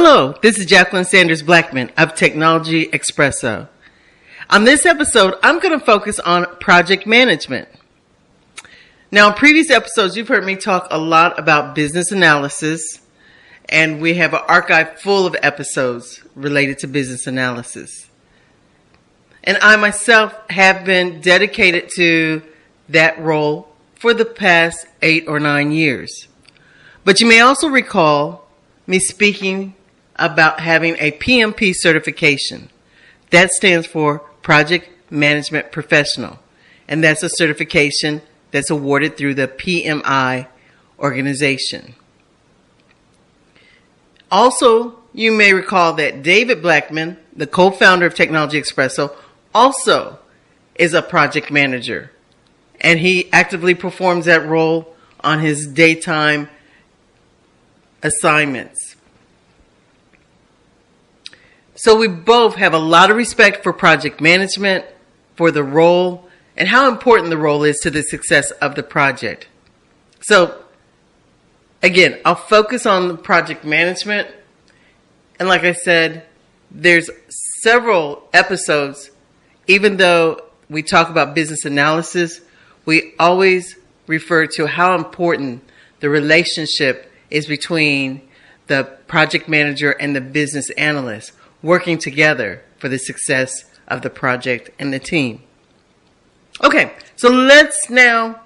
Hello, this is Jacqueline Sanders Blackman of Technology Expresso. On this episode, I'm going to focus on project management. Now, in previous episodes, you've heard me talk a lot about business analysis, and we have an archive full of episodes related to business analysis. And I myself have been dedicated to that role for the past eight or nine years. But you may also recall me speaking about having a PMP certification. That stands for Project Management Professional. And that's a certification that's awarded through the PMI organization. Also, you may recall that David Blackman, the co-founder of Technology Expresso, also is a project manager. And he actively performs that role on his daytime assignments. So we both have a lot of respect for project management, for the role, and how important the role is to the success of the project. So again, I'll focus on the project management. And like I said, there's several episodes, even though we talk about business analysis, we always refer to how important the relationship is between the project manager and the business analyst working together for the success of the project and the team. Okay, so let's now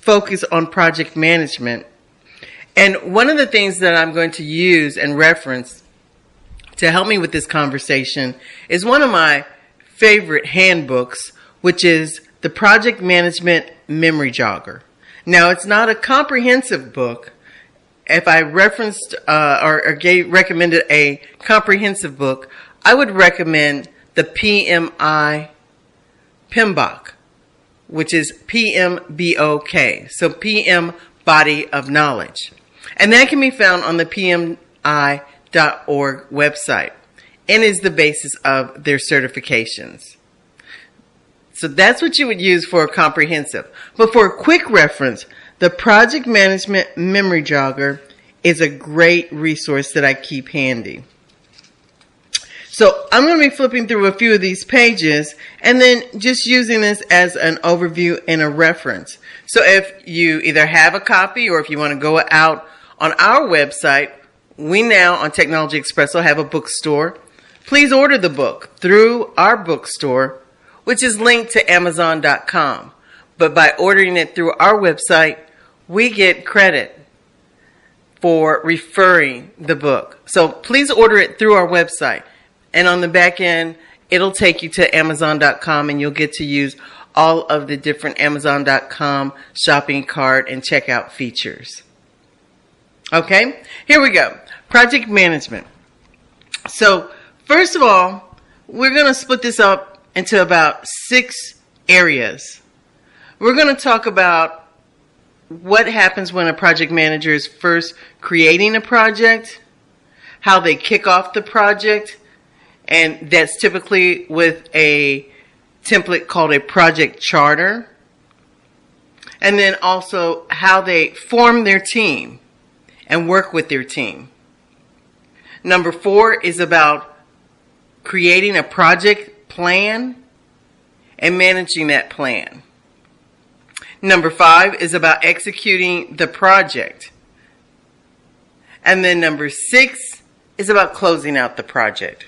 focus on project management. And one of the things that I'm going to use and reference to help me with this conversation is one of my favorite handbooks, which is the Project Management Memory Jogger. Now, it's not a comprehensive book. If I referenced uh, or, or gave, recommended a comprehensive book, I would recommend the PMI PMBOK, which is PMBOK. So PM Body of Knowledge. And that can be found on the PMI.org website and is the basis of their certifications. So that's what you would use for a comprehensive. But for a quick reference, the Project Management Memory Jogger is a great resource that I keep handy. So I'm going to be flipping through a few of these pages and then just using this as an overview and a reference. So if you either have a copy or if you want to go out on our website, we now on Technology Expresso have a bookstore. Please order the book through our bookstore, which is linked to Amazon.com. But by ordering it through our website, we get credit for referring the book. So please order it through our website. And on the back end, it'll take you to Amazon.com and you'll get to use all of the different Amazon.com shopping cart and checkout features. Okay, here we go. Project management. So, first of all, we're going to split this up into about six areas. We're going to talk about what happens when a project manager is first creating a project, how they kick off the project, and that's typically with a template called a project charter. And then also how they form their team and work with their team. Number four is about creating a project plan and managing that plan. Number five is about executing the project. And then number six is about closing out the project.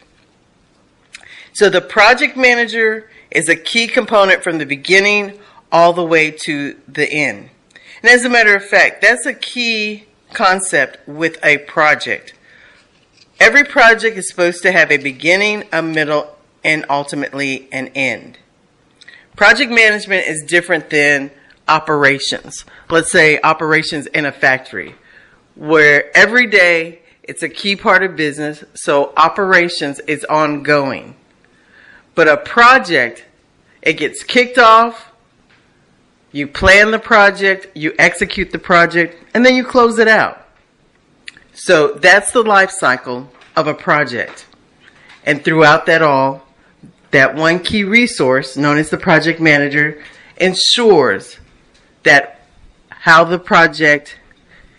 So the project manager is a key component from the beginning all the way to the end. And as a matter of fact, that's a key concept with a project. Every project is supposed to have a beginning, a middle, and ultimately an end. Project management is different than operations. Let's say operations in a factory, where every day it's a key part of business, so operations is ongoing. But a project, it gets kicked off, you plan the project, you execute the project, and then you close it out. So that's the life cycle of a project. And throughout that all, that one key resource known as the project manager ensures that how the project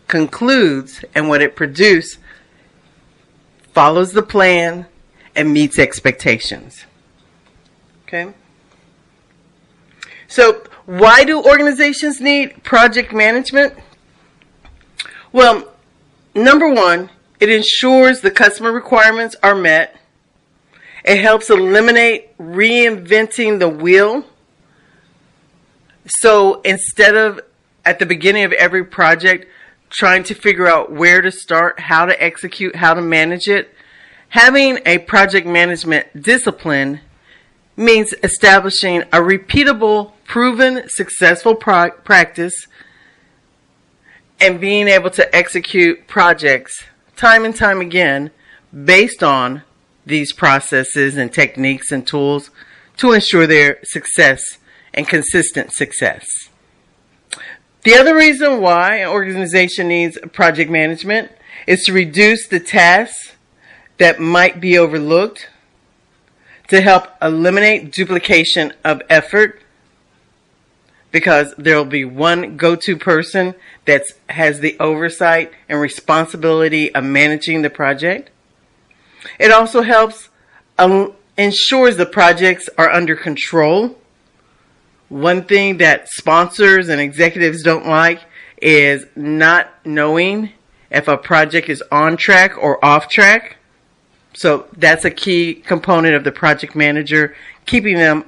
concludes and what it produces follows the plan, and meets expectations. Okay? So, why do organizations need project management? Well, number one, it ensures the customer requirements are met. It helps eliminate reinventing the wheel. So instead of at the beginning of every project trying to figure out where to start, how to execute, how to manage it, having a project management discipline means establishing a repeatable, proven, successful pro- practice and being able to execute projects time and time again based on these processes and techniques and tools to ensure their success and consistent success. The other reason why an organization needs project management is to reduce the tasks that might be overlooked, to help eliminate duplication of effort, because there will be one go-to person that has the oversight and responsibility of managing the project. It also helps um, ensures the projects are under control. One thing that sponsors and executives don't like is not knowing if a project is on track or off track. So that's a key component of the project manager, keeping them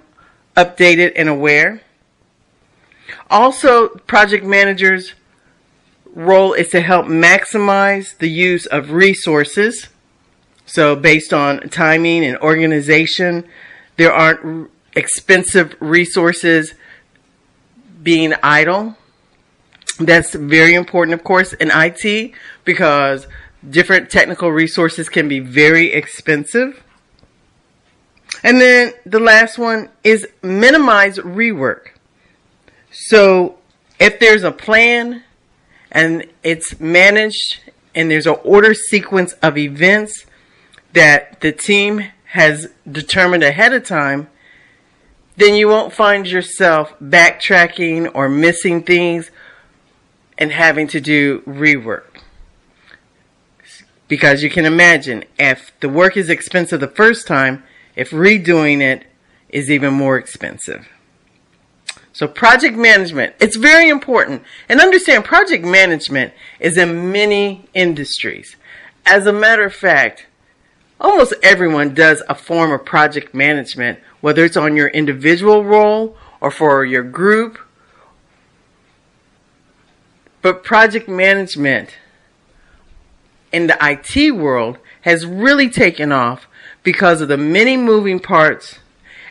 updated and aware. Also, project managers' role is to help maximize the use of resources. So, based on timing and organization, there aren't expensive resources being idle. That's very important, of course, in IT because different technical resources can be very expensive. And then the last one is minimize rework. So if there's a plan and it's managed and there's an order sequence of events that the team has determined ahead of time, then you won't find yourself backtracking or missing things and having to do rework. Because you can imagine if the work is expensive the first time, if redoing it is even more expensive. So project management, it's very important. And understand project management is in many industries. As a matter of fact, almost everyone does a form of project management, whether it's on your individual role or for your group. But project management in the IT world has really taken off because of the many moving parts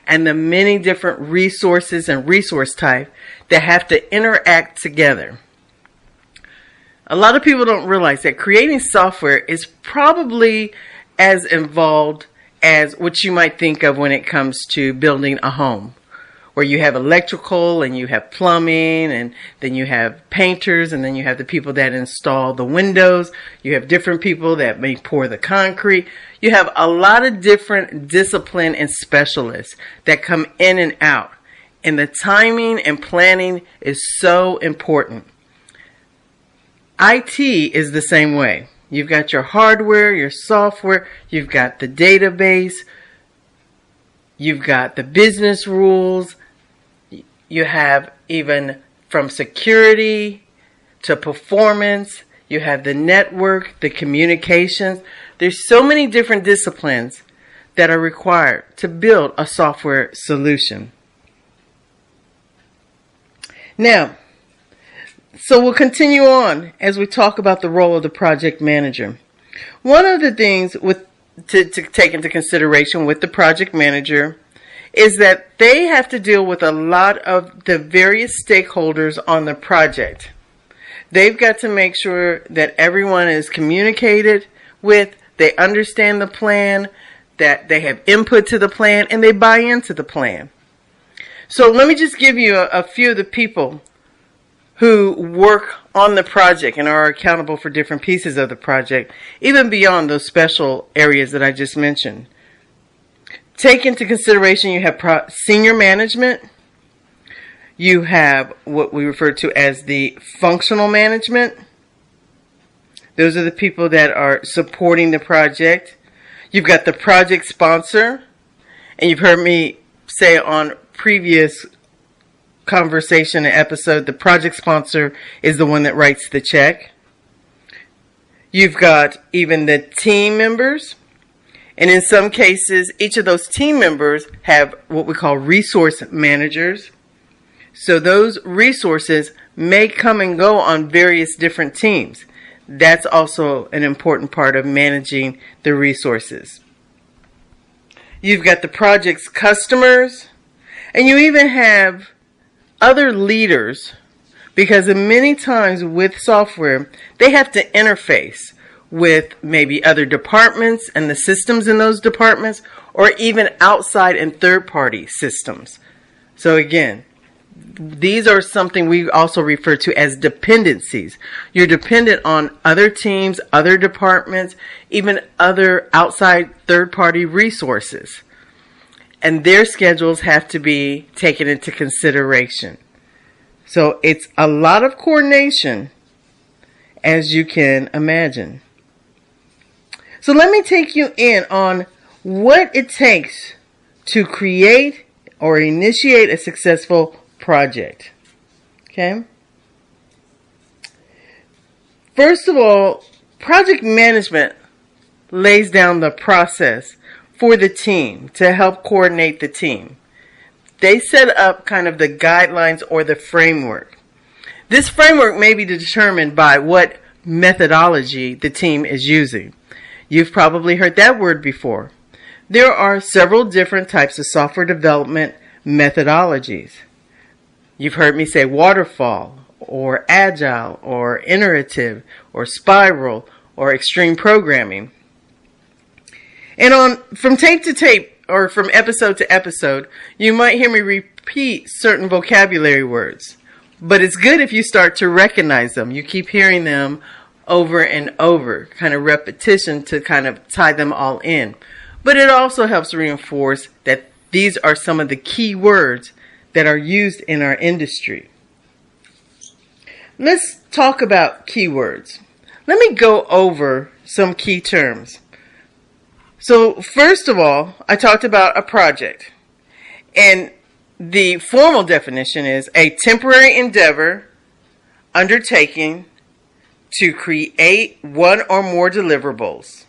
and the many different resources and resource type that have to interact together. A lot of people don't realize that creating software is probably as involved as what you might think of when it comes to building a home where you have electrical and you have plumbing and then you have painters and then you have the people that install the windows. You have different people that may pour the concrete. You have a lot of different discipline and specialists that come in and out. And the timing and planning is so important. IT is the same way. You've got your hardware, your software, you've got the database, you've got the business rules, you have even from security to performance, you have the network, the communications. There's so many different disciplines that are required to build a software solution. Now, so we'll continue on as we talk about the role of the project manager. One of the things with to, to take into consideration with the project manager is that they have to deal with a lot of the various stakeholders on the project. They've got to make sure that everyone is communicated with, they understand the plan, that they have input to the plan, and they buy into the plan. So let me just give you a, a few of the people who work on the project and are accountable for different pieces of the project, even beyond those special areas that I just mentioned. Take into consideration you have pro- senior management, you have what we refer to as the functional management. Those are the people that are supporting the project. You've got the project sponsor, and you've heard me say on previous conversation and episode, the project sponsor is the one that writes the check. You've got even the team members. And in some cases, each of those team members have what we call resource managers. So those resources may come and go on various different teams. That's also an important part of managing the resources. You've got the project's customers, and you even have other leaders because many times with software, they have to interface with maybe other departments and the systems in those departments or even outside and third party systems. So again, these are something we also refer to as dependencies. You're dependent on other teams, other departments, even other outside third party resources. And their schedules have to be taken into consideration. So it's a lot of coordination, as you can imagine. So let me take you in on what it takes to create or initiate a successful project. Okay? First of all, project management lays down the process for the team to help coordinate the team. They set up kind of the guidelines or the framework. This framework may be determined by what methodology the team is using. You've probably heard that word before. There are several different types of software development methodologies. You've heard me say waterfall or agile or iterative or spiral or extreme programming. And on from tape to tape or from episode to episode, you might hear me repeat certain vocabulary words. But it's good if you start to recognize them. You keep hearing them over and over, kind of repetition to kind of tie them all in. But it also helps reinforce that these are some of the key words that are used in our industry. Let's talk about keywords. Let me go over some key terms. So, first of all, I talked about a project. And the formal definition is a temporary endeavor undertaking to create one or more deliverables,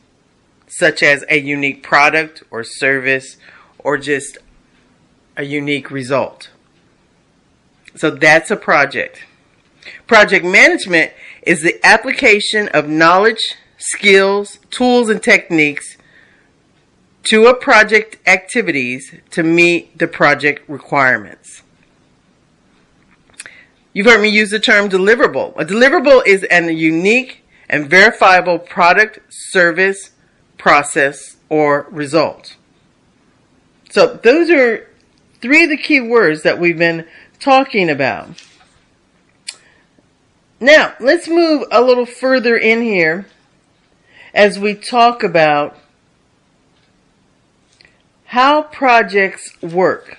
such as a unique product or service or just a unique result. So that's a project. Project management is the application of knowledge, skills, tools, and techniques to a project activities to meet the project requirements. You've heard me use the term deliverable. A deliverable is an unique and verifiable product, service, process, or result. So those are three of the key words that we've been talking about. Now, let's move a little further in here as we talk about how projects work.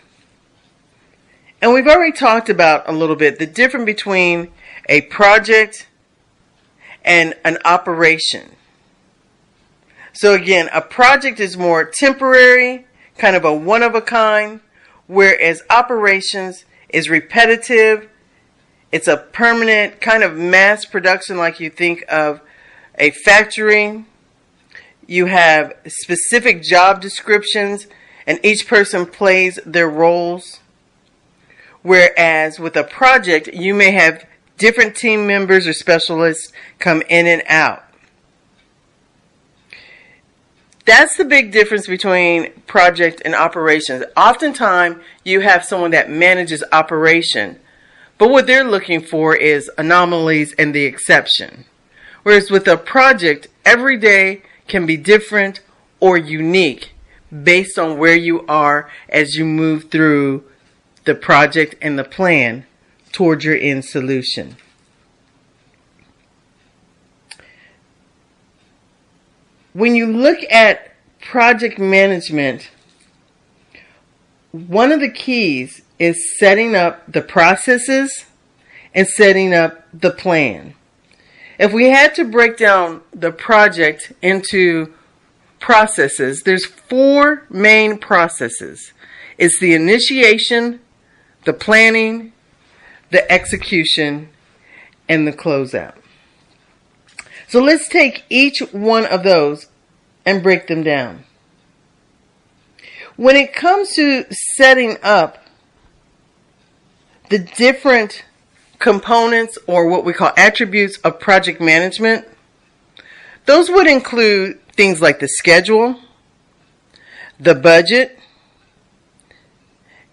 And we've already talked about a little bit the difference between a project and an operation. So again, a project is more temporary, kind of a one of a kind, whereas operations is repetitive. It's a permanent kind of mass production like you think of a factory. You have specific job descriptions and each person plays their roles. Whereas with a project, you may have different team members or specialists come in and out. That's the big difference between project and operations. Oftentimes, you have someone that manages operation, but what they're looking for is anomalies and the exception. Whereas with a project, every day can be different or unique based on where you are as you move through the project and the plan towards your end solution. When you look at project management, one of the keys is setting up the processes and setting up the plan. If we had to break down the project into processes, there's four main processes. It's the initiation, the planning, the execution, and the closeout. So let's take each one of those and break them down. When it comes to setting up the different components or what we call attributes of project management, those would include things like the schedule, the budget,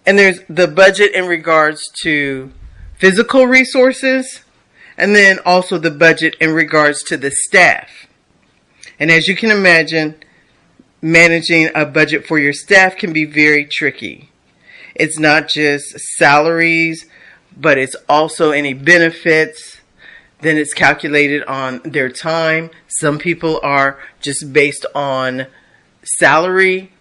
and there's the budget in regards to physical resources, and then also the budget in regards to the staff. And as you can imagine, managing a budget for your staff can be very tricky. It's not just salaries, but it's also any benefits. Then it's calculated on their time. Some people are just based on salary.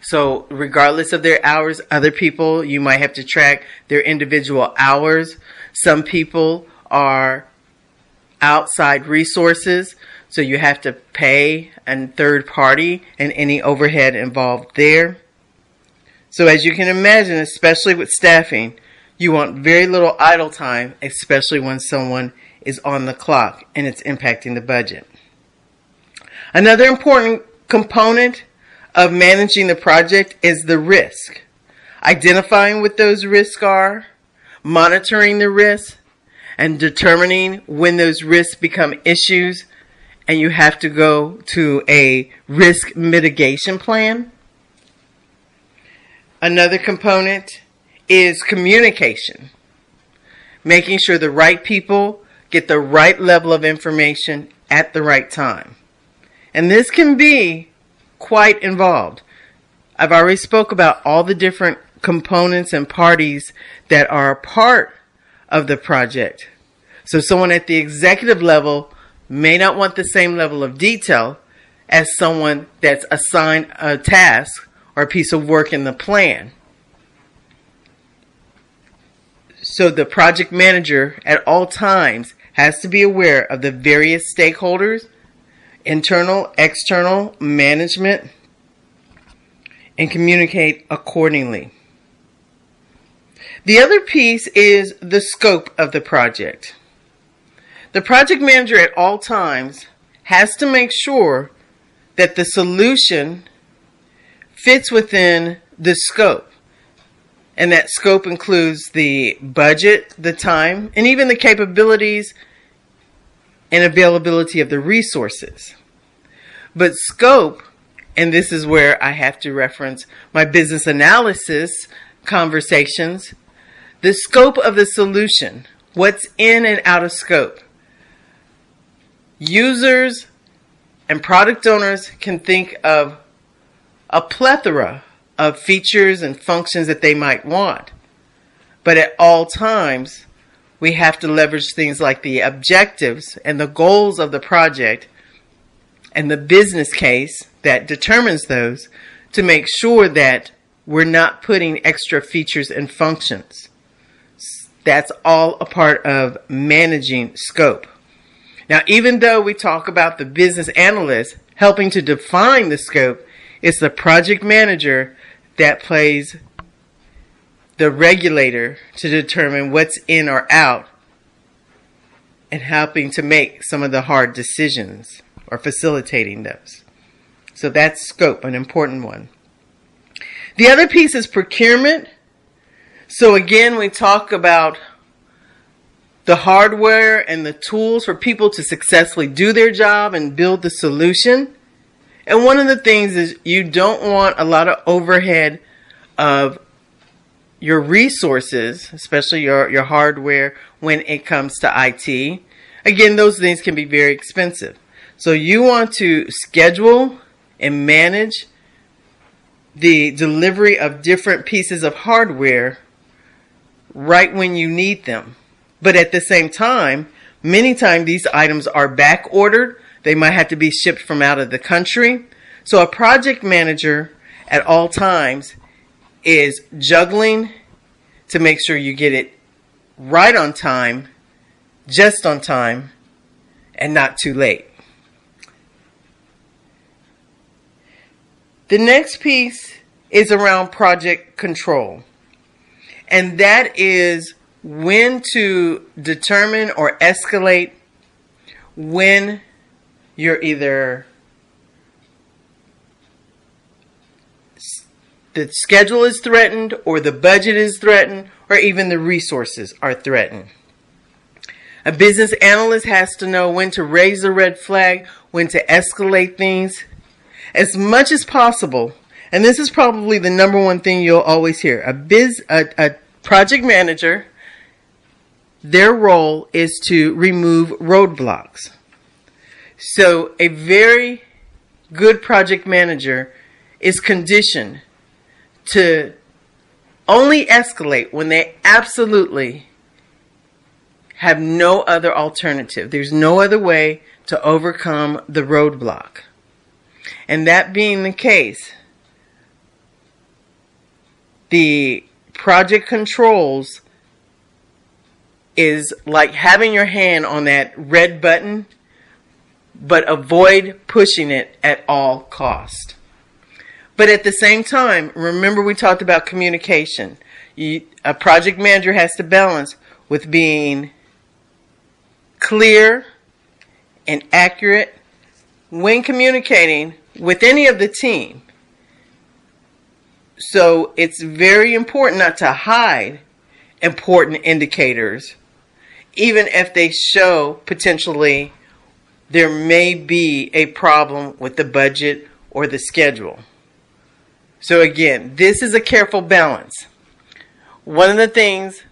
So regardless of their hours, other people, you might have to track their individual hours. Some people are outside resources. So you have to pay a third party and any overhead involved there. So as you can imagine, especially with staffing, you want very little idle time, especially when someone is on the clock and it's impacting the budget. Another important component of managing the project is the risk. Identifying what those risks are, monitoring the risks, and determining when those risks become issues and you have to go to a risk mitigation plan. Another component is communication. Making sure the right people get the right level of information at the right time. And this can be quite involved. I've already spoke about all the different components and parties that are a part of the project. So someone at the executive level may not want the same level of detail as someone that's assigned a task or a piece of work in the plan. So the project manager at all times has to be aware of the various stakeholders, internal, external, management, and communicate accordingly. The other piece is the scope of the project. The project manager at all times has to make sure that the solution fits within the scope. And that scope includes the budget, the time, and even the capabilities and availability of the resources. But scope, and this is where I have to reference my business analysis conversations, the scope of the solution, what's in and out of scope. Users and product owners can think of a plethora of features and functions that they might want. But at all times, we have to leverage things like the objectives and the goals of the project and the business case that determines those to make sure that we're not putting extra features and functions. That's all a part of managing scope. Now, even though we talk about the business analyst helping to define the scope, it's the project manager that plays the regulator to determine what's in or out and helping to make some of the hard decisions or facilitating those. So that's scope, an important one. The other piece is procurement. So again, we talk about the hardware and the tools for people to successfully do their job and build the solution. And one of the things is you don't want a lot of overhead of your resources, especially your, your hardware, when it comes to IT. Again, those things can be very expensive. So you want to schedule and manage the delivery of different pieces of hardware right when you need them. But at the same time, many times these items are back ordered they might have to be shipped from out of the country. So a project manager at all times is juggling to make sure you get it right on time, just on time, and not too late. The next piece is around project control. And that is when to determine or escalate when you're either the schedule is threatened or the budget is threatened or even the resources are threatened. A business analyst has to know when to raise the red flag, when to escalate things as much as possible. And this is probably the number one thing you'll always hear. A biz, a, a project manager, their role is to remove roadblocks. So a very good project manager is conditioned to only escalate when they absolutely have no other alternative. There's no other way to overcome the roadblock. And that being the case, the project controls is like having your hand on that red button, but avoid pushing it at all cost. But at the same time, remember we talked about communication. You, a project manager has to balance with being clear and accurate when communicating with any of the team. So it's very important not to hide important indicators, even if they show potentially there may be a problem with the budget or the schedule. So again, this is a careful balance. One of the things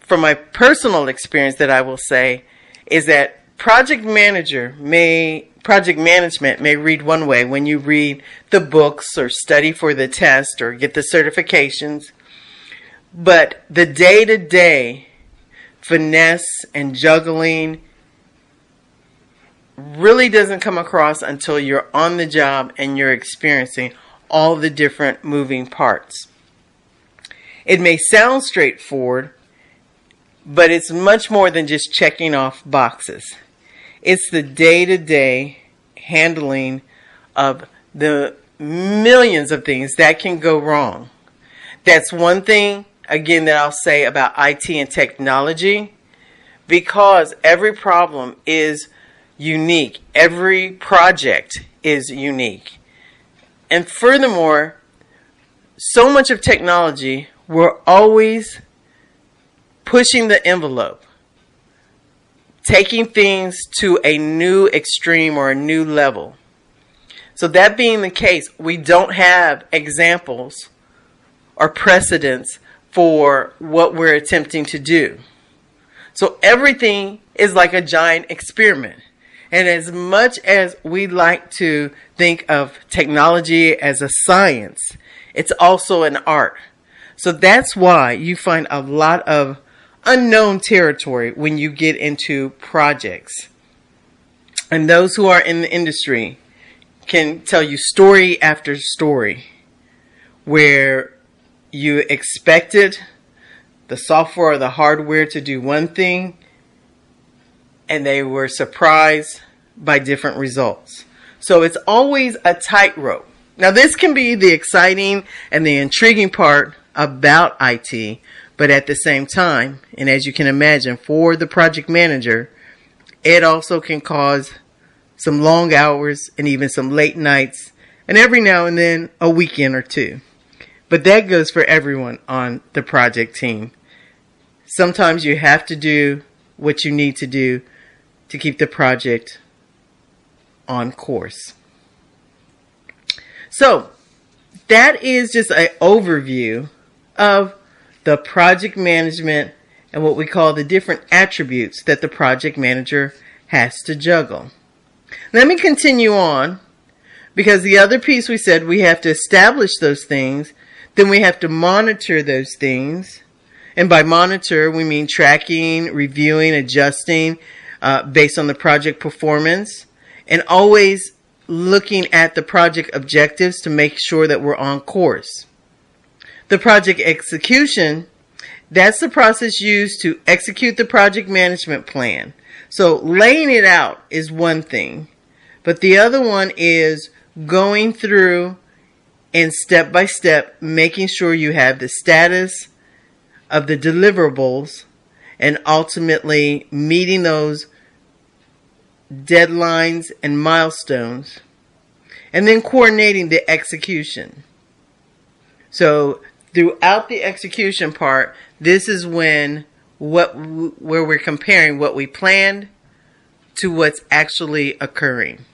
from my personal experience that I will say is that project manager may project management may read one way when you read the books or study for the test or get the certifications. But the day to day finesse and juggling really doesn't come across until you're on the job and you're experiencing all the different moving parts. It may sound straightforward, but it's much more than just checking off boxes. It's the day to day handling of the millions of things that can go wrong. That's one thing, again, that I'll say about IT and technology because every problem is unique, every project is unique. And furthermore, so much of technology, we're always pushing the envelope, taking things to a new extreme or a new level. So, that being the case, we don't have examples or precedents for what we're attempting to do. So, everything is like a giant experiment. And as much as we like to think of technology as a science, it's also an art. So that's why you find a lot of unknown territory when you get into projects. And those who are in the industry can tell you story after story where you expected the software or the hardware to do one thing and they were surprised by different results. So it's always a tightrope. Now, this can be the exciting and the intriguing part about IT, but at the same time, and as you can imagine, for the project manager, it also can cause some long hours and even some late nights, and every now and then a weekend or two. But that goes for everyone on the project team. Sometimes you have to do what you need to do to keep the project on course. So, that is just an overview of the project management and what we call the different attributes that the project manager has to juggle. Let me continue on because the other piece we said we have to establish those things, then we have to monitor those things. And by monitor, we mean tracking, reviewing, adjusting, uh, based on the project performance and always looking at the project objectives to make sure that we're on course. The project execution, that's the process used to execute the project management plan. So laying it out is one thing, but the other one is going through and step by step making sure you have the status of the deliverables and ultimately meeting those deadlines and milestones and then coordinating the execution. So throughout the execution part, this is when what where we're comparing what we planned to what's actually occurring.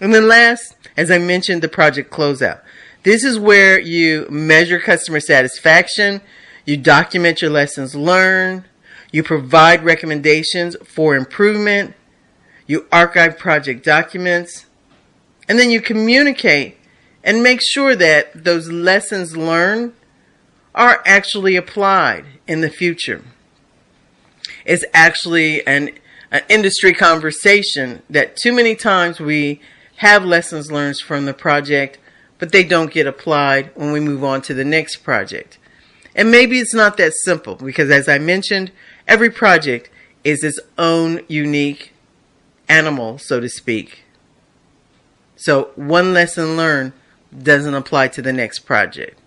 And then last, as I mentioned, the project closeout. This is where you measure customer satisfaction, you document your lessons learned, you provide recommendations for improvement, you archive project documents, and then you communicate and make sure that those lessons learned are actually applied in the future. It's actually an, an industry conversation that too many times we have lessons learned from the project, but they don't get applied when we move on to the next project. And maybe it's not that simple because, as I mentioned, every project is its own unique animal, so to speak. So one lesson learned doesn't apply to the next project.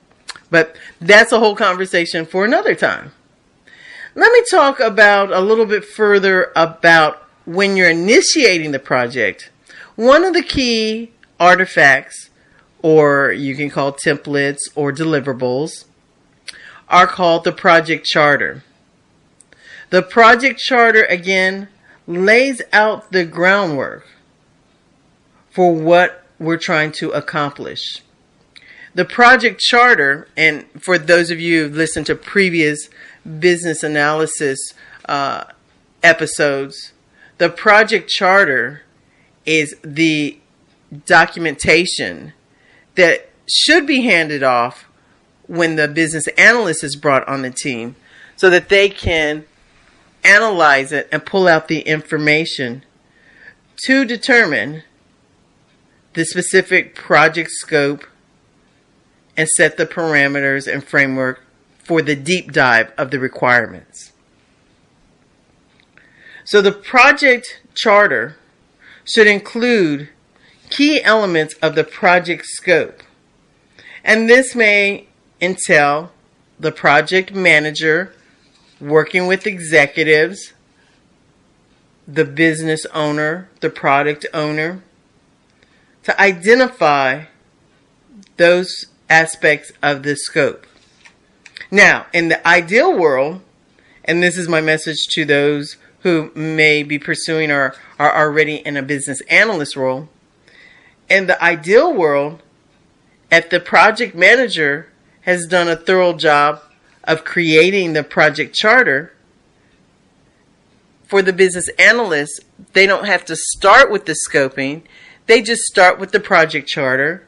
But that's a whole conversation for another time. Let me talk about a little bit further about when you're initiating the project. One of the key artifacts, or you can call templates or deliverables, are called the project charter. The project charter, again, lays out the groundwork for what we're trying to accomplish. The project charter, and for those of you who've listened to previous business analysis uh, episodes, the project charter is the documentation that should be handed off when the business analyst is brought on the team so that they can analyze it and pull out the information to determine the specific project scope and set the parameters and framework for the deep dive of the requirements. So the project charter should include key elements of the project scope. And this may entail the project manager working with executives, the business owner, the product owner, to identify those aspects of the scope. Now, in the ideal world, and this is my message to those who may be pursuing or are already in a business analyst role, in the ideal world, if the project manager has done a thorough job of creating the project charter, for the business analysts, they don't have to start with the scoping. They just start with the project charter,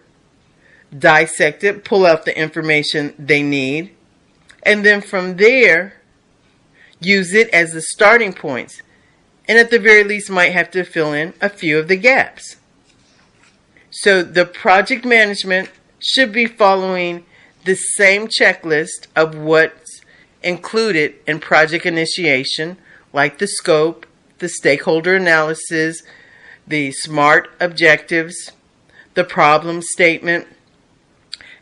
dissect it, pull out the information they need, and then from there, use it as the starting points. And at the very least, might have to fill in a few of the gaps. So the project management should be following the same checklist of what's included in project initiation, like the scope, the stakeholder analysis, the SMART objectives, the problem statement,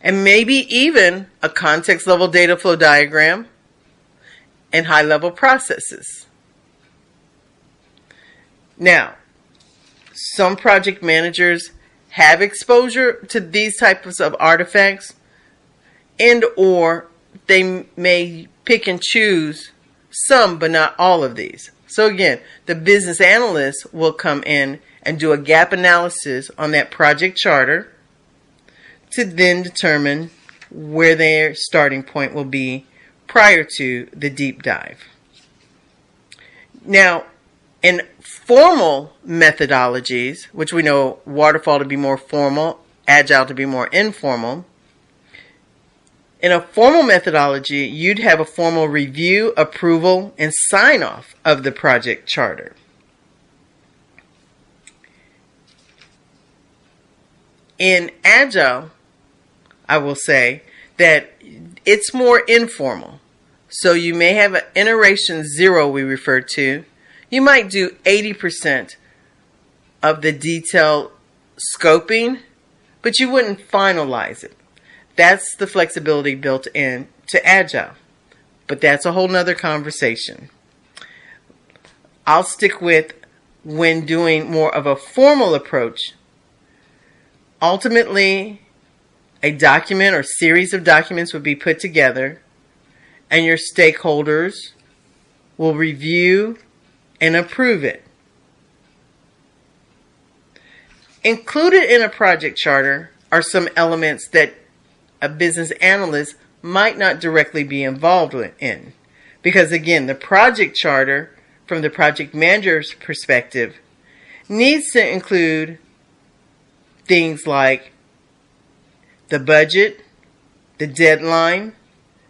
and maybe even a context level data flow diagram and high level processes. Now, some project managers have exposure to these types of artifacts and or they may pick and choose some but not all of these. So again, the business analyst will come in and do a gap analysis on that project charter to then determine where their starting point will be prior to the deep dive. Now, in formal methodologies, which we know waterfall to be more formal, agile to be more informal, in a formal methodology, you'd have a formal review, approval, and sign off of the project charter. In Agile, I will say that it's more informal. So you may have an iteration zero we refer to. You might do 80% of the detailed scoping but you wouldn't finalize it. That's the flexibility built in to Agile. But that's a whole nother conversation. I'll stick with when doing more of a formal approach. Ultimately, a document or series of documents would be put together, and your stakeholders will review and approve it. Included in a project charter are some elements that a business analyst might not directly be involved in. Because again, the project charter, from the project manager's perspective, needs to include things like the budget, the deadline,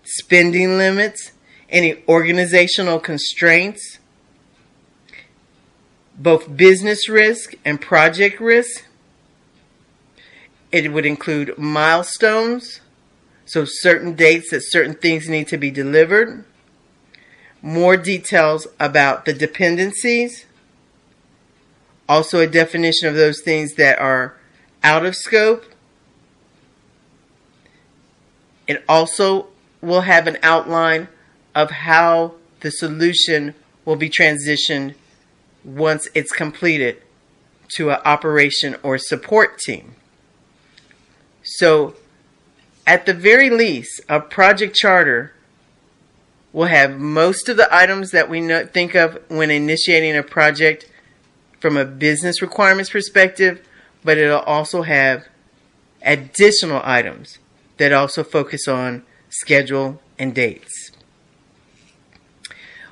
spending limits, any organizational constraints, both business risk and project risk. It would include milestones, so certain dates that certain things need to be delivered. More details about the dependencies. Also a definition of those things that are out of scope. It also will have an outline of how the solution will be transitioned once it's completed to an operation or support team. So at the very least, a project charter will have most of the items that we know, think of when initiating a project from a business requirements perspective, but it'll also have additional items that also focus on schedule and dates.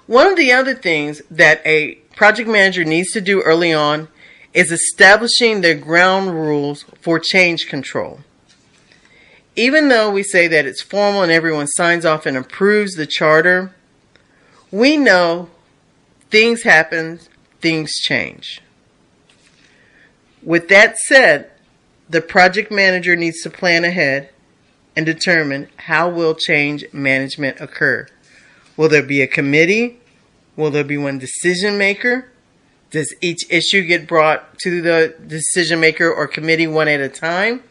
One of the other things that a project manager needs to do early on is establishing the ground rules for change control even though we say that it's formal and everyone signs off and approves the charter, we know things happen, things change. With that said, the project manager needs to plan ahead and determine how will change management occur. Will there be a committee? Will there be one decision maker? Does each issue get brought to the decision maker or committee one at a time?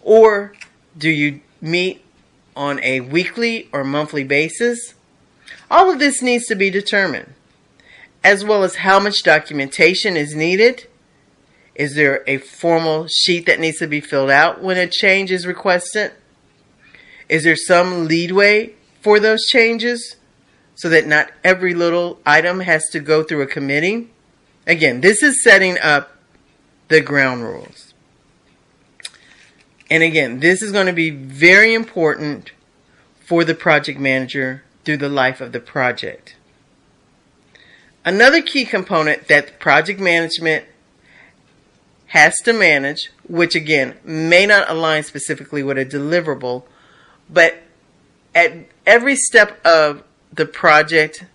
Or do you meet on a weekly or monthly basis? All of this needs to be determined, as well as how much documentation is needed. Is there a formal sheet that needs to be filled out when a change is requested? Is there some leadway for those changes so that not every little item has to go through a committee? Again, this is setting up the ground rules. And again, this is going to be very important for the project manager through the life of the project. Another key component that project management has to manage, which again may not align specifically with a deliverable, but at every step of the project,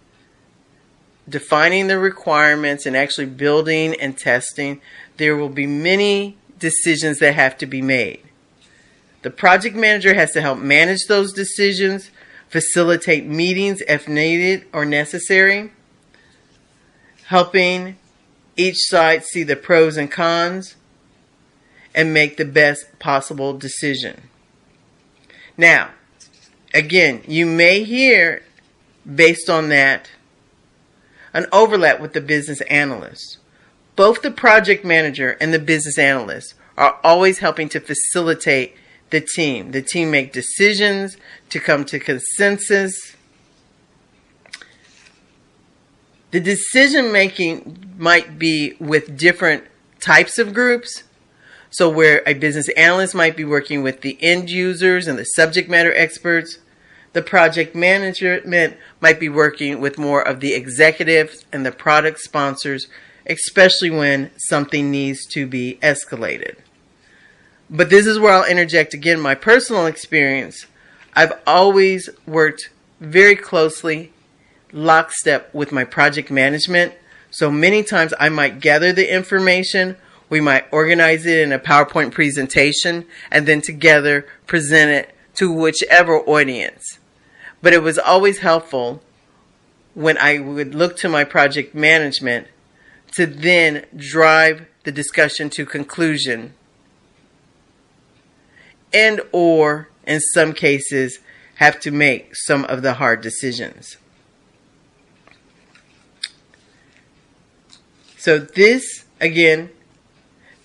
defining the requirements and actually building and testing, there will be many decisions that have to be made. The project manager has to help manage those decisions, facilitate meetings if needed or necessary, helping each side see the pros and cons, and make the best possible decision. Now, again, you may hear, based on that, an overlap with the business analyst. Both the project manager and the business analyst are always helping to facilitate the team. The team make decisions to come to consensus. The decision making might be with different types of groups. So, where a business analyst might be working with the end users and the subject matter experts, the project management might be working with more of the executives and the product sponsors, especially when something needs to be escalated. But this is where I'll interject again my personal experience. I've always worked very closely, lockstep with my project management. So many times I might gather the information, we might organize it in a PowerPoint presentation, and then together present it to whichever audience. But it was always helpful when I would look to my project management to then drive the discussion to conclusion and or in some cases have to make some of the hard decisions. So this again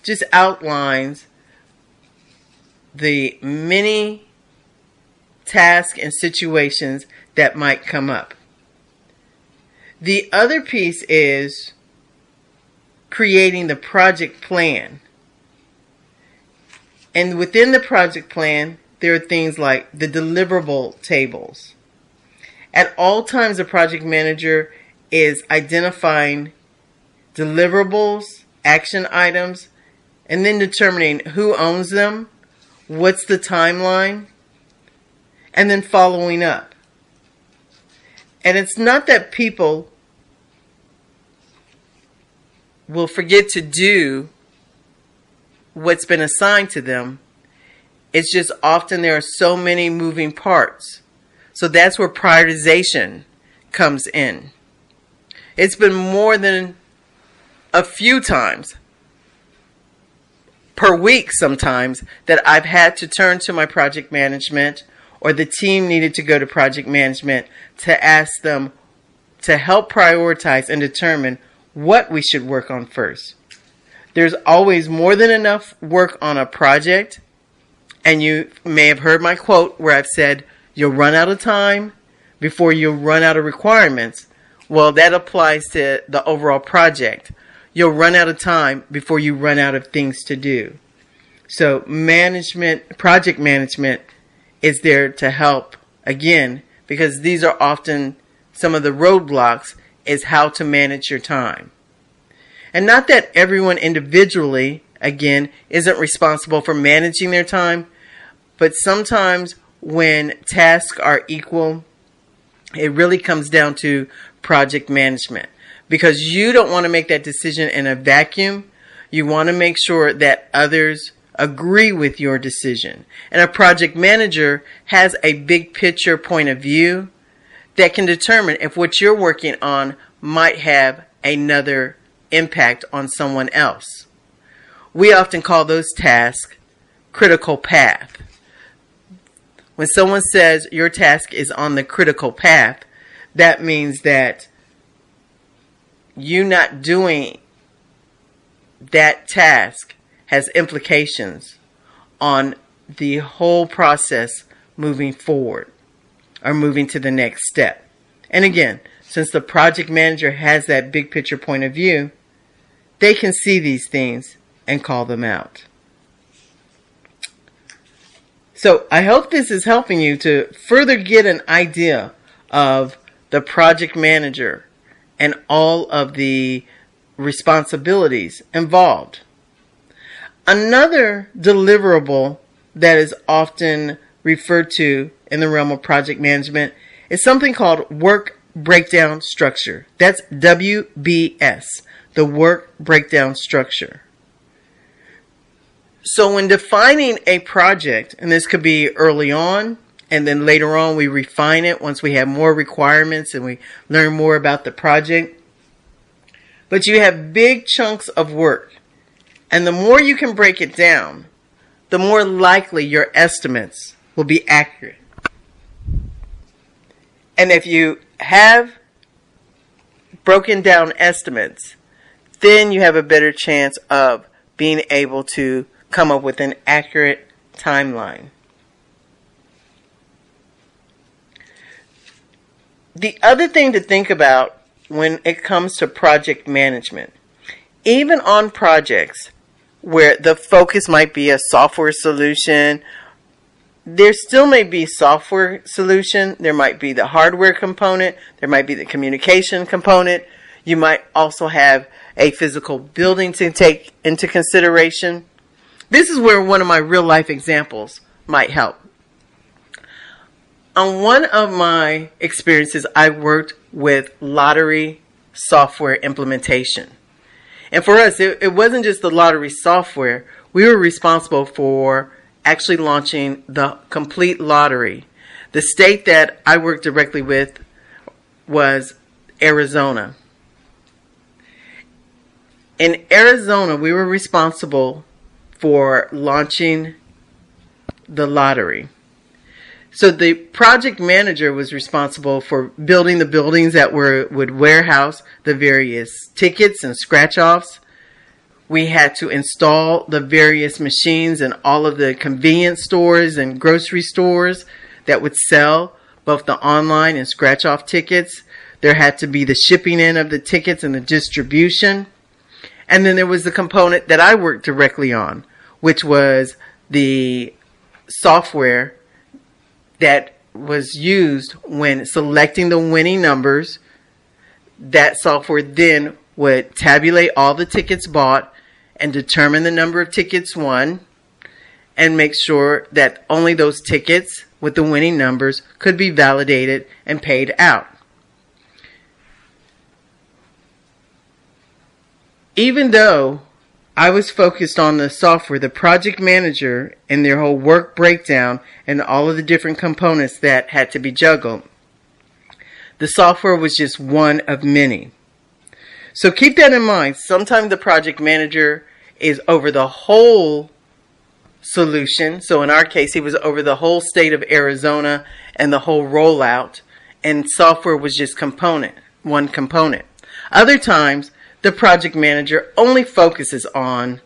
just outlines the many tasks and situations that might come up. The other piece is creating the project plan. And within the project plan, there are things like the deliverable tables. At all times, the project manager is identifying deliverables, action items, and then determining who owns them, what's the timeline, and then following up. And it's not that people will forget to do what's been assigned to them. It's just often there are so many moving parts. So that's where prioritization comes in. It's been more than a few times per week sometimes that I've had to turn to my project management or the team needed to go to project management to ask them to help prioritize and determine what we should work on first. There's always more than enough work on a project. And you may have heard my quote where I've said, you'll run out of time before you run out of requirements. Well, that applies to the overall project you'll run out of time before you run out of things to do. So management, project management is there to help again, because these are often some of the roadblocks is how to manage your time. And not that everyone individually, again, isn't responsible for managing their time, but sometimes when tasks are equal, it really comes down to project management because you don't want to make that decision in a vacuum. You want to make sure that others agree with your decision. And a project manager has a big picture point of view that can determine if what you're working on might have another impact on someone else. We often call those tasks critical path. When someone says your task is on the critical path, that means that you not doing that task has implications on the whole process moving forward or moving to the next step. And again, since the project manager has that big picture point of view, they can see these things and call them out. So I hope this is helping you to further get an idea of the project manager and all of the responsibilities involved. Another deliverable that is often referred to in the realm of project management is something called work breakdown structure. That's WBS, the work breakdown structure. So when defining a project, and this could be early on, and then later on we refine it once we have more requirements and we learn more about the project. But you have big chunks of work. And the more you can break it down, the more likely your estimates will be accurate. And if you have broken down estimates, then you have a better chance of being able to come up with an accurate timeline. The other thing to think about when it comes to project management, even on projects where the focus might be a software solution, there still may be software solution. There might be the hardware component. There might be the communication component. You might also have a physical building to take into consideration. This is where one of my real life examples might help on one of my experiences, I worked with lottery software implementation. And for us, it, it, wasn't just the lottery software. We were responsible for actually launching the complete lottery. The state that I worked directly with was Arizona. In Arizona, we were responsible for launching the lottery. So the project manager was responsible for building the buildings that were would warehouse the various tickets and scratch offs. We had to install the various machines in all of the convenience stores and grocery stores that would sell both the online and scratch off tickets. There had to be the shipping in of the tickets and the distribution. And then there was the component that I worked directly on, which was the software that was used when selecting the winning numbers. That software then would tabulate all the tickets bought and determine the number of tickets won and make sure that only those tickets with the winning numbers could be validated and paid out. Even though I was focused on the software, the project manager, and their whole work breakdown and all of the different components that had to be juggled. The software was just one of many. So keep that in mind. Sometimes the project manager is over the whole solution. So in our case, he was over the whole state of Arizona and the whole rollout, and software was just component, one component. Other times, the project manager only focuses on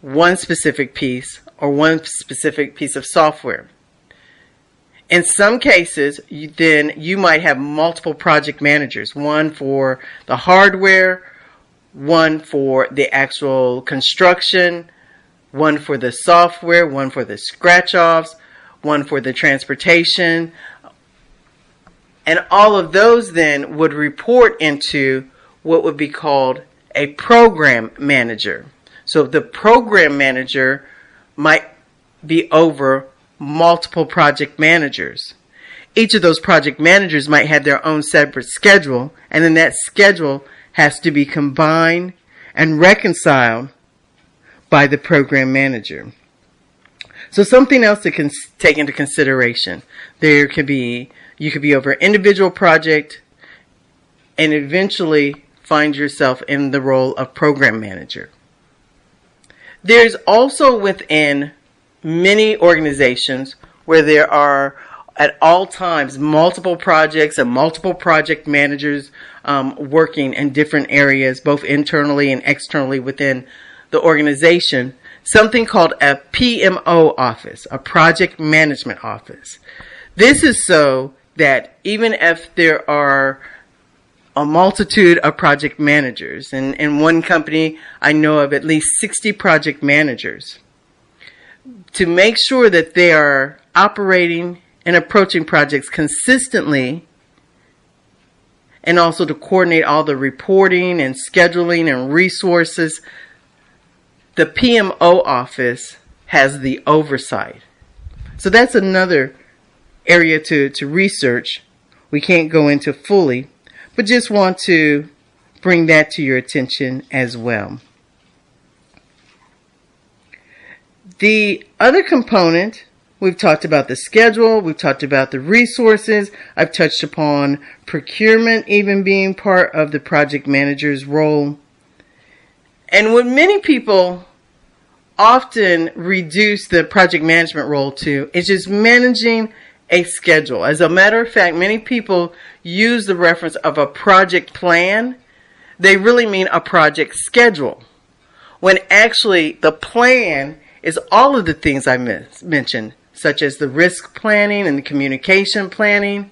one specific piece or one specific piece of software. In some cases, you, then you might have multiple project managers, one for the hardware, one for the actual construction, one for the software, one for the scratch offs, one for the transportation. And all of those then would report into what would be called a program manager. So the program manager might be over multiple project managers. Each of those project managers might have their own separate schedule, and then that schedule has to be combined and reconciled by the program manager. So something else to cons- take into consideration. There could be, you could be over individual project and eventually find yourself in the role of program manager. There's also within many organizations where there are at all times multiple projects and multiple project managers um, working in different areas, both internally and externally within the organization. Something called a PMO office, a project management office. This is so that even if there are a multitude of project managers. And in one company, I know of at least 60 project managers. To make sure that they are operating and approaching projects consistently, and also to coordinate all the reporting and scheduling and resources, the PMO office has the oversight. So that's another area to, to research. We can't go into fully but just want to bring that to your attention as well. The other component, we've talked about the schedule, we've talked about the resources, I've touched upon procurement even being part of the project manager's role. And what many people often reduce the project management role to is just managing a schedule. As a matter of fact, many people use the reference of a project plan. They really mean a project schedule. When actually the plan is all of the things I mentioned, such as the risk planning and the communication planning.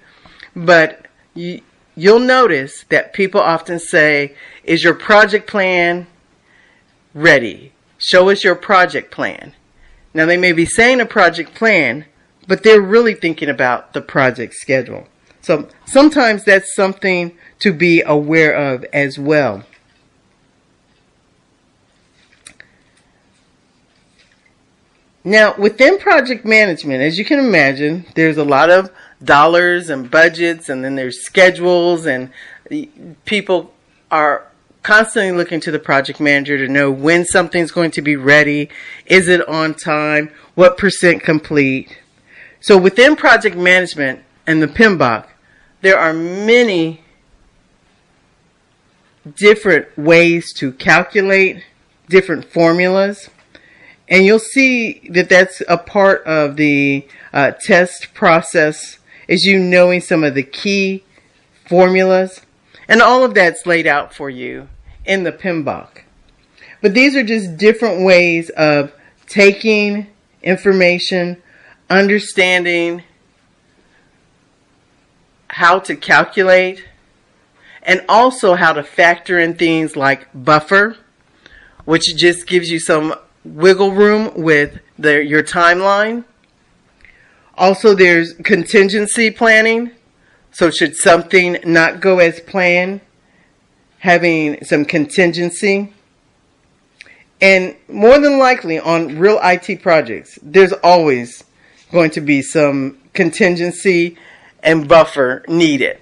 But you, you'll notice that people often say, Is your project plan ready? Show us your project plan. Now, they may be saying a project plan, but they're really thinking about the project schedule. So sometimes that's something to be aware of as well. Now, within project management, as you can imagine, there's a lot of dollars and budgets, and then there's schedules, and people are constantly looking to the project manager to know when something's going to be ready, is it on time, what percent complete. So within project management and the PMBOK, there are many different ways to calculate different formulas. And you'll see that that's a part of the uh, test process is you knowing some of the key formulas. And all of that's laid out for you in the PMBOK. But these are just different ways of taking information, understanding how to calculate, and also how to factor in things like buffer, which just gives you some wiggle room with the, your timeline. Also, there's contingency planning. So, should something not go as planned, having some contingency. And more than likely, on real IT projects, there's always going to be some contingency and buffer needed.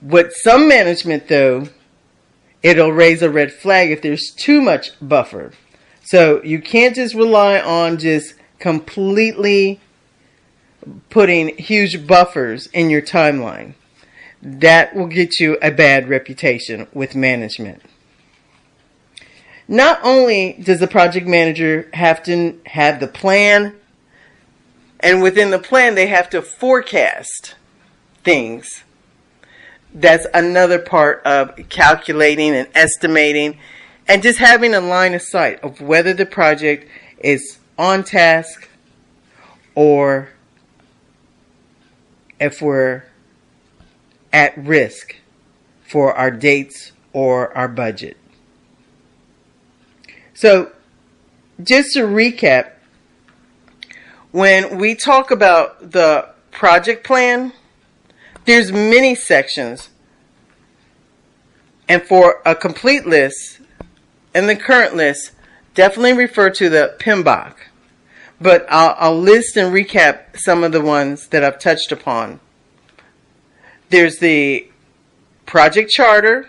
With some management, though, it'll raise a red flag if there's too much buffer. So you can't just rely on just completely putting huge buffers in your timeline. That will get you a bad reputation with management. Not only does the project manager have to have the plan, and within the plan, they have to forecast things. That's another part of calculating and estimating and just having a line of sight of whether the project is on task or if we're at risk for our dates or our budget. So, just to recap, when we talk about the project plan, there's many sections. And for a complete list, and the current list definitely refer to the PMBOK, but I'll, I'll list and recap some of the ones that I've touched upon. There's the project charter,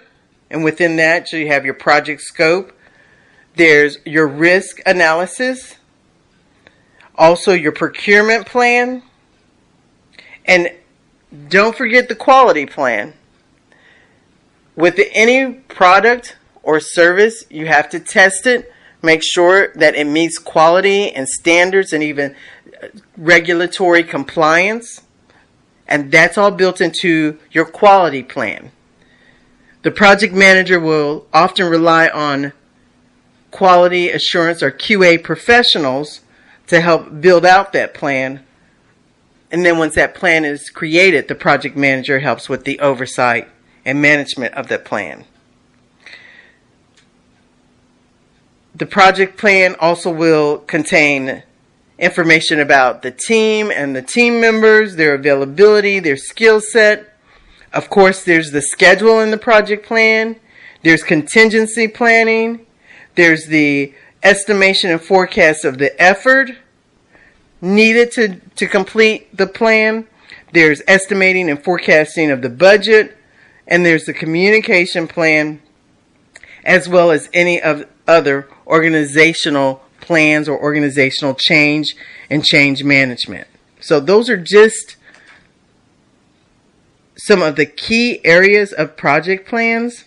and within that, so you have your project scope. There's your risk analysis, also your procurement plan, and don't forget the quality plan. With any product or service, you have to test it, make sure that it meets quality and standards and even uh, regulatory compliance. And that's all built into your quality plan. The project manager will often rely on quality assurance or QA professionals to help build out that plan. And then once that plan is created, the project manager helps with the oversight and management of that plan. The project plan also will contain information about the team and the team members, their availability, their skill set. Of course, there's the schedule in the project plan. There's contingency planning. There's the estimation and forecast of the effort needed to, to complete the plan. There's estimating and forecasting of the budget. And there's the communication plan as well as any of other organizational plans or organizational change and change management. So those are just some of the key areas of project plans.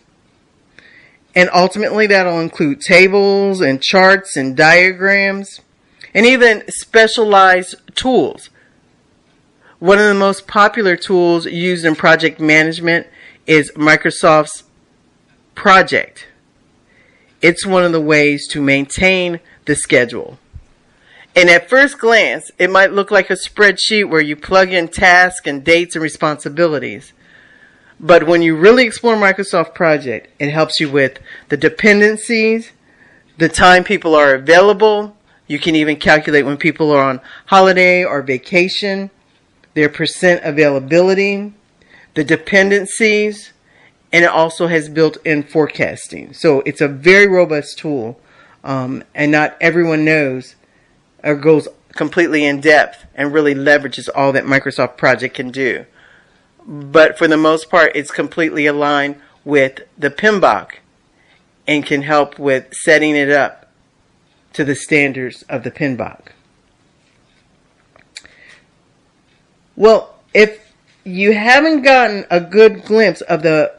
And ultimately that'll include tables and charts and diagrams and even specialized tools. One of the most popular tools used in project management is Microsoft's Project. It's one of the ways to maintain the schedule. And at first glance, it might look like a spreadsheet where you plug in tasks and dates and responsibilities. But when you really explore Microsoft Project, it helps you with the dependencies, the time people are available. You can even calculate when people are on holiday or vacation, their percent availability, the dependencies, and it also has built-in forecasting. So it's a very robust tool, um, and not everyone knows or goes completely in depth and really leverages all that Microsoft Project can do. But for the most part, it's completely aligned with the PMBOK and can help with setting it up to the standards of the PMBOK. Well, if you haven't gotten a good glimpse of the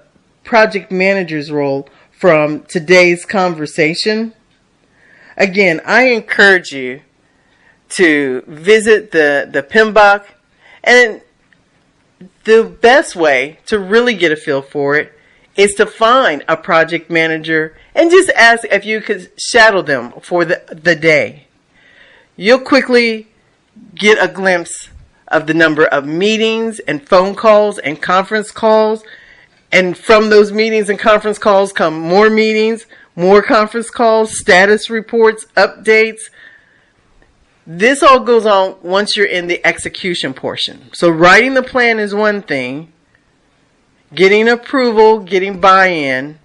project manager's role from today's conversation. Again, I encourage you to visit the, the PMBOK and the best way to really get a feel for it is to find a project manager and just ask if you could shadow them for the, the day. You'll quickly get a glimpse of the number of meetings and phone calls and conference calls. And from those meetings and conference calls come more meetings, more conference calls, status reports, updates. This all goes on once you're in the execution portion. So writing the plan is one thing, getting approval, getting buy-in,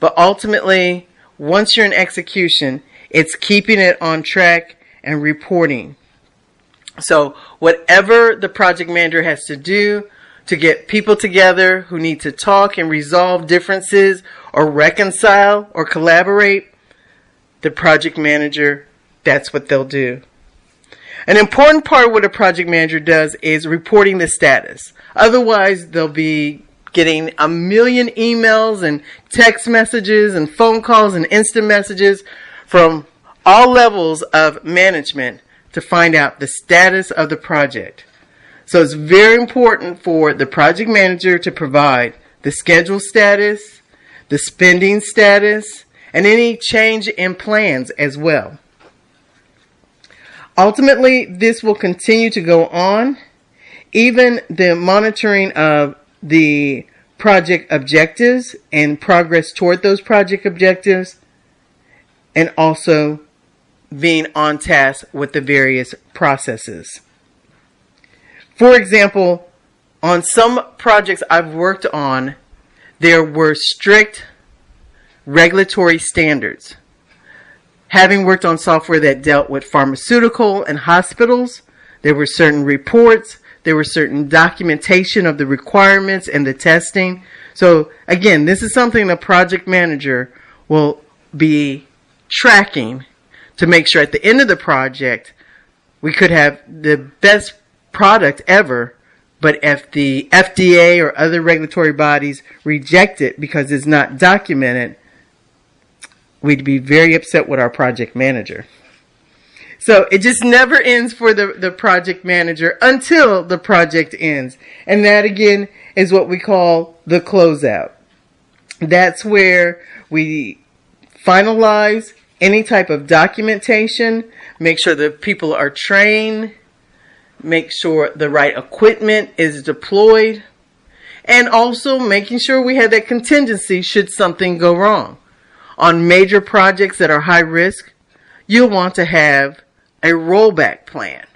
but ultimately, once you're in execution, it's keeping it on track and reporting. So whatever the project manager has to do to get people together who need to talk and resolve differences or reconcile or collaborate, the project manager, that's what they'll do. An important part of what a project manager does is reporting the status. Otherwise, they'll be getting a million emails and text messages and phone calls and instant messages from all levels of management to find out the status of the project. So it's very important for the project manager to provide the schedule status, the spending status, and any change in plans as well. Ultimately, this will continue to go on. Even the monitoring of the project objectives and progress toward those project objectives, and also being on task with the various processes. For example, on some projects I've worked on, there were strict regulatory standards. Having worked on software that dealt with pharmaceutical and hospitals, there were certain reports, there were certain documentation of the requirements and the testing. So again, this is something the project manager will be tracking to make sure at the end of the project we could have the best product ever. But if the FDA or other regulatory bodies reject it because it's not documented, we'd be very upset with our project manager. So it just never ends for the, the project manager until the project ends. And that again is what we call the closeout. That's where we finalize any type of documentation, make sure the people are trained, make sure the right equipment is deployed, and also making sure we have that contingency should something go wrong. On major projects that are high risk, you'll want to have a rollback plan.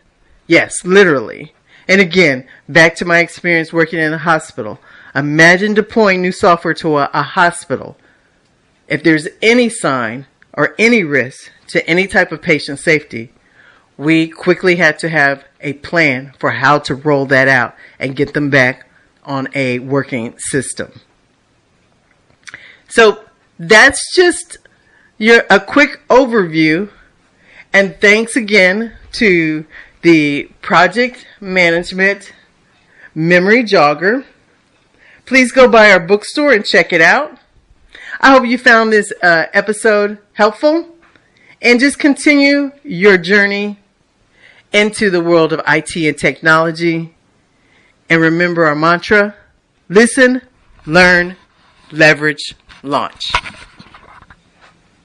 Yes, literally. And again, back to my experience working in a hospital. Imagine deploying new software to a, a hospital. If there's any sign or any risk to any type of patient safety, we quickly had to have a plan for how to roll that out and get them back on a working system. So that's just your a quick overview and thanks again to the project management memory jogger. Please go by our bookstore and check it out. I hope you found this uh, episode helpful and just continue your journey into the world of IT and technology. And remember our mantra listen, learn, leverage, launch.